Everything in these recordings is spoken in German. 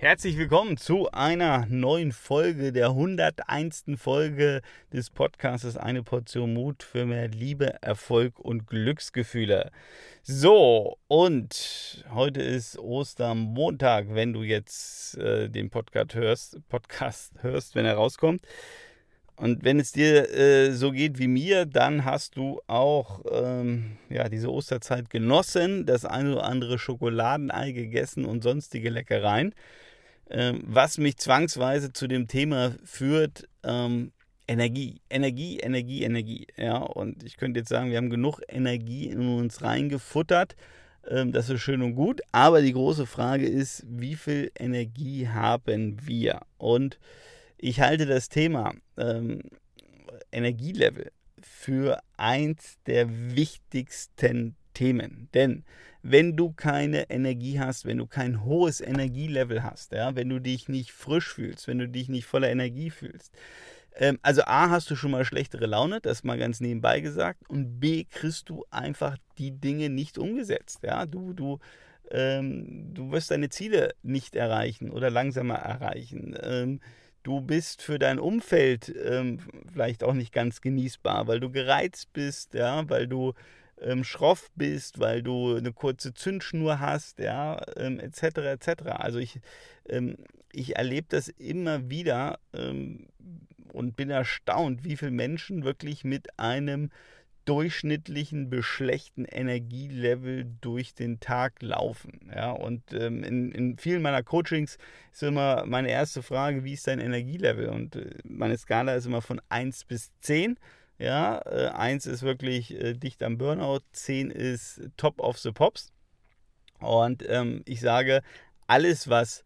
Herzlich willkommen zu einer neuen Folge, der 101. Folge des Podcasts Eine Portion Mut für mehr Liebe, Erfolg und Glücksgefühle. So, und heute ist Ostermontag, wenn du jetzt äh, den Podcast hörst, Podcast hörst, wenn er rauskommt. Und wenn es dir äh, so geht wie mir, dann hast du auch ähm, ja, diese Osterzeit genossen, das eine oder andere Schokoladenei gegessen und sonstige Leckereien. Ähm, was mich zwangsweise zu dem Thema führt, ähm, Energie, Energie, Energie, Energie. Ja, und ich könnte jetzt sagen, wir haben genug Energie in uns reingefuttert. Ähm, das ist schön und gut. Aber die große Frage ist, wie viel Energie haben wir? Und ich halte das Thema ähm, Energielevel für eins der wichtigsten Themen. Denn wenn du keine Energie hast, wenn du kein hohes Energielevel hast, ja, wenn du dich nicht frisch fühlst, wenn du dich nicht voller Energie fühlst, ähm, also A, hast du schon mal schlechtere Laune, das mal ganz nebenbei gesagt, und B, kriegst du einfach die Dinge nicht umgesetzt. Ja, du, du, ähm, du wirst deine Ziele nicht erreichen oder langsamer erreichen. Ähm, du bist für dein Umfeld ähm, vielleicht auch nicht ganz genießbar, weil du gereizt bist, ja, weil du ähm, schroff bist, weil du eine kurze Zündschnur hast, ja, ähm, etc. etc. Also ich, ähm, ich erlebe das immer wieder ähm, und bin erstaunt, wie viele Menschen wirklich mit einem durchschnittlichen beschlechten Energielevel durch den Tag laufen. Ja, und ähm, in, in vielen meiner Coachings ist immer meine erste Frage, wie ist dein Energielevel? Und äh, meine Skala ist immer von 1 bis 10. Ja, äh, 1 ist wirklich äh, dicht am Burnout, 10 ist top of the pops. Und ähm, ich sage, alles, was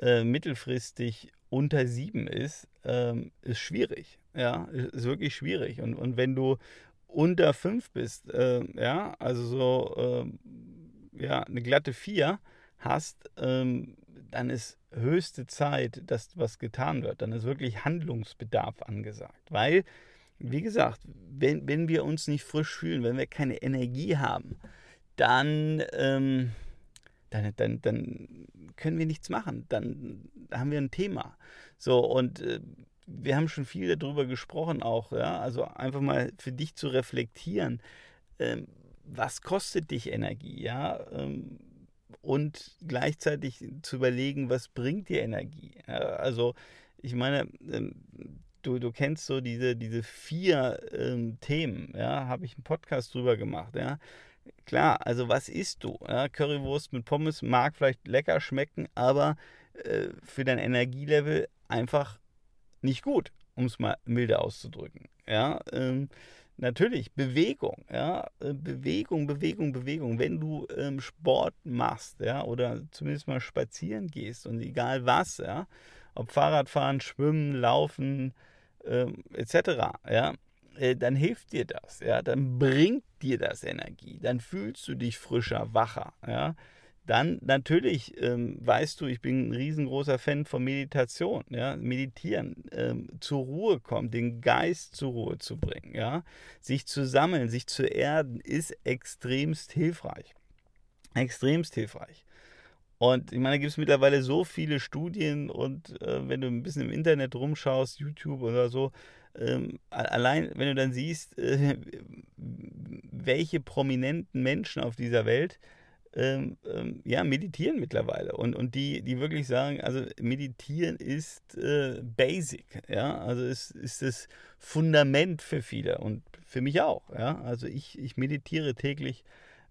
äh, mittelfristig unter 7 ist, ähm, ist schwierig. Ja, ist wirklich schwierig. Und, und wenn du unter 5 bist, äh, ja, also so äh, ja, eine glatte 4 hast, ähm, dann ist höchste Zeit, dass was getan wird. Dann ist wirklich Handlungsbedarf angesagt. Weil, wie gesagt, wenn, wenn wir uns nicht frisch fühlen, wenn wir keine Energie haben, dann, ähm, dann, dann, dann können wir nichts machen. Dann haben wir ein Thema. So, und äh, wir haben schon viel darüber gesprochen auch, ja, also einfach mal für dich zu reflektieren, ähm, was kostet dich Energie, ja, ähm, und gleichzeitig zu überlegen, was bringt dir Energie. Also ich meine, ähm, du, du kennst so diese, diese vier ähm, Themen, ja, habe ich einen Podcast drüber gemacht, ja. Klar, also was isst du? Ja, Currywurst mit Pommes mag vielleicht lecker schmecken, aber äh, für dein Energielevel einfach nicht gut, um es mal milde auszudrücken. Ja, ähm, natürlich Bewegung, ja, äh, Bewegung, Bewegung, Bewegung. Wenn du ähm, Sport machst, ja, oder zumindest mal spazieren gehst und egal was, ja, ob Fahrradfahren, Schwimmen, Laufen, ähm, etc., ja, äh, dann hilft dir das, ja, dann bringt dir das Energie, dann fühlst du dich frischer, wacher, ja. Dann natürlich ähm, weißt du, ich bin ein riesengroßer Fan von Meditation, ja, meditieren, ähm, zur Ruhe kommen, den Geist zur Ruhe zu bringen, ja, sich zu sammeln, sich zu erden, ist extremst hilfreich, extremst hilfreich. Und ich meine, da gibt es mittlerweile so viele Studien und äh, wenn du ein bisschen im Internet rumschaust, YouTube oder so, ähm, allein wenn du dann siehst, äh, welche prominenten Menschen auf dieser Welt ähm, ähm, ja, meditieren mittlerweile. Und, und die, die wirklich sagen, also meditieren ist äh, basic, ja, also es ist das Fundament für viele und für mich auch, ja, also ich, ich meditiere täglich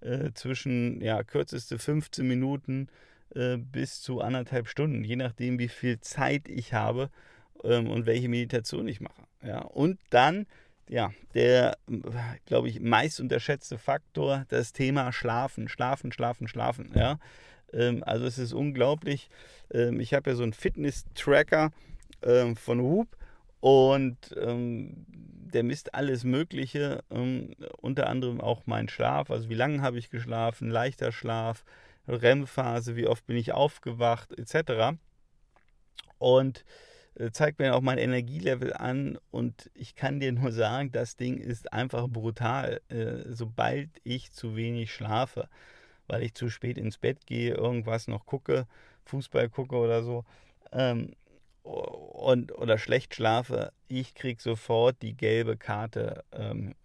äh, zwischen, ja, kürzeste 15 Minuten äh, bis zu anderthalb Stunden, je nachdem, wie viel Zeit ich habe ähm, und welche Meditation ich mache, ja, und dann ja, der, glaube ich, meist unterschätzte Faktor, das Thema Schlafen, Schlafen, Schlafen, Schlafen. Ja? Ähm, also es ist unglaublich. Ähm, ich habe ja so einen Fitness-Tracker ähm, von Whoop und ähm, der misst alles Mögliche, ähm, unter anderem auch meinen Schlaf, also wie lange habe ich geschlafen, leichter Schlaf, REM-Phase, wie oft bin ich aufgewacht, etc. Und äh, zeigt mir auch mein Energielevel an und ich kann dir nur sagen, das Ding ist einfach brutal. Äh, sobald ich zu wenig schlafe, weil ich zu spät ins Bett gehe, irgendwas noch gucke, Fußball gucke oder so ähm, und, oder schlecht schlafe, ich kriege sofort die gelbe Karte ähm,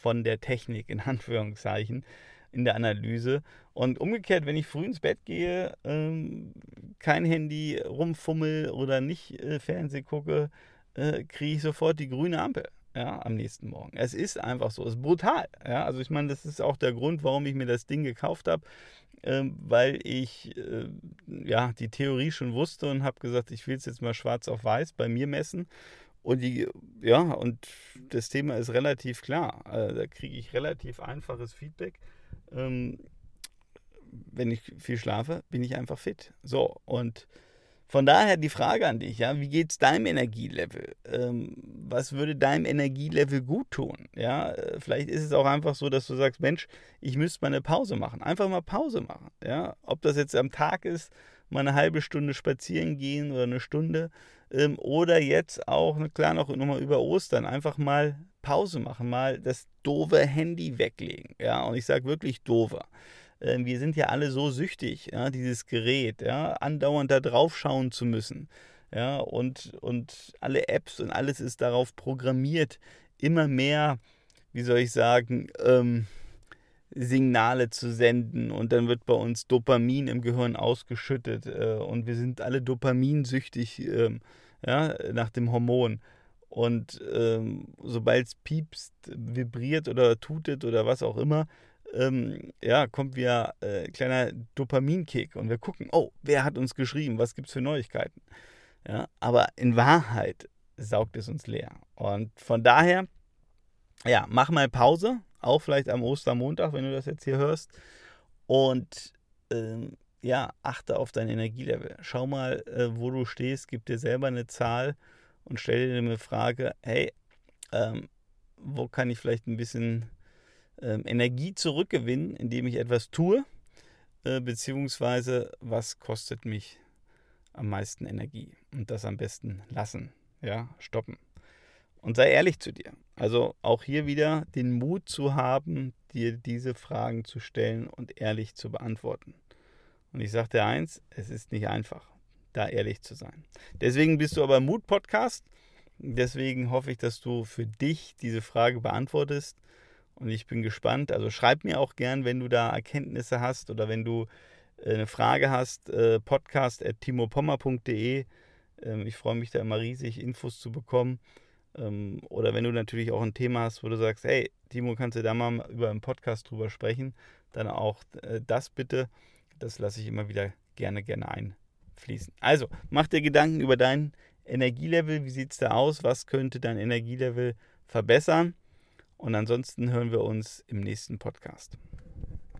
von der Technik in Anführungszeichen in der Analyse. Und umgekehrt, wenn ich früh ins Bett gehe, ähm, kein Handy rumfummel oder nicht äh, Fernseh gucke, äh, kriege ich sofort die grüne Ampel ja, am nächsten Morgen. Es ist einfach so, es ist brutal. Ja? Also ich meine, das ist auch der Grund, warum ich mir das Ding gekauft habe, ähm, weil ich äh, ja die Theorie schon wusste und habe gesagt, ich will es jetzt mal schwarz auf weiß bei mir messen. Und die, ja, und das Thema ist relativ klar. Also da kriege ich relativ einfaches Feedback. Ähm, wenn ich viel schlafe, bin ich einfach fit. So, und von daher die Frage an dich, ja, wie geht es deinem Energielevel? Ähm, was würde deinem Energielevel gut tun? Ja, äh, vielleicht ist es auch einfach so, dass du sagst, Mensch, ich müsste mal eine Pause machen. Einfach mal Pause machen. Ja, ob das jetzt am Tag ist, mal eine halbe Stunde spazieren gehen oder eine Stunde ähm, oder jetzt auch, klar, noch nochmal über Ostern, einfach mal Pause machen, mal das doofe Handy weglegen. Ja, und ich sage wirklich doofer. Ähm, wir sind ja alle so süchtig, ja, dieses Gerät, ja, andauernd da drauf schauen zu müssen. Ja, und, und alle Apps und alles ist darauf programmiert, immer mehr, wie soll ich sagen, ähm, Signale zu senden und dann wird bei uns Dopamin im Gehirn ausgeschüttet äh, und wir sind alle dopaminsüchtig ähm, ja, nach dem Hormon. Und ähm, sobald es piepst, vibriert oder tutet oder was auch immer, ähm, ja, kommt wieder äh, kleiner Dopaminkick und wir gucken, oh, wer hat uns geschrieben, was gibt es für Neuigkeiten. Ja, aber in Wahrheit saugt es uns leer. Und von daher, ja, mach mal Pause, auch vielleicht am Ostermontag, wenn du das jetzt hier hörst. Und ähm, ja, achte auf dein Energielevel. Schau mal, äh, wo du stehst, gib dir selber eine Zahl und stell dir eine Frage, hey, ähm, wo kann ich vielleicht ein bisschen ähm, Energie zurückgewinnen, indem ich etwas tue, äh, beziehungsweise was kostet mich am meisten Energie und das am besten lassen, ja, stoppen. Und sei ehrlich zu dir. Also auch hier wieder den Mut zu haben, dir diese Fragen zu stellen und ehrlich zu beantworten. Und ich sage dir eins, es ist nicht einfach, da ehrlich zu sein. Deswegen bist du aber im Mut-Podcast. Deswegen hoffe ich, dass du für dich diese Frage beantwortest und ich bin gespannt. Also schreib mir auch gern, wenn du da Erkenntnisse hast oder wenn du äh, eine Frage hast, äh, podcast.timopommer.de. Ähm, ich freue mich da immer riesig, Infos zu bekommen. Ähm, oder wenn du natürlich auch ein Thema hast, wo du sagst, hey, Timo, kannst du da mal über einen Podcast drüber sprechen, dann auch äh, das bitte. Das lasse ich immer wieder gerne, gerne einfließen. Also, mach dir Gedanken über dein Energielevel. Wie sieht es da aus? Was könnte dein Energielevel verbessern? Und ansonsten hören wir uns im nächsten Podcast.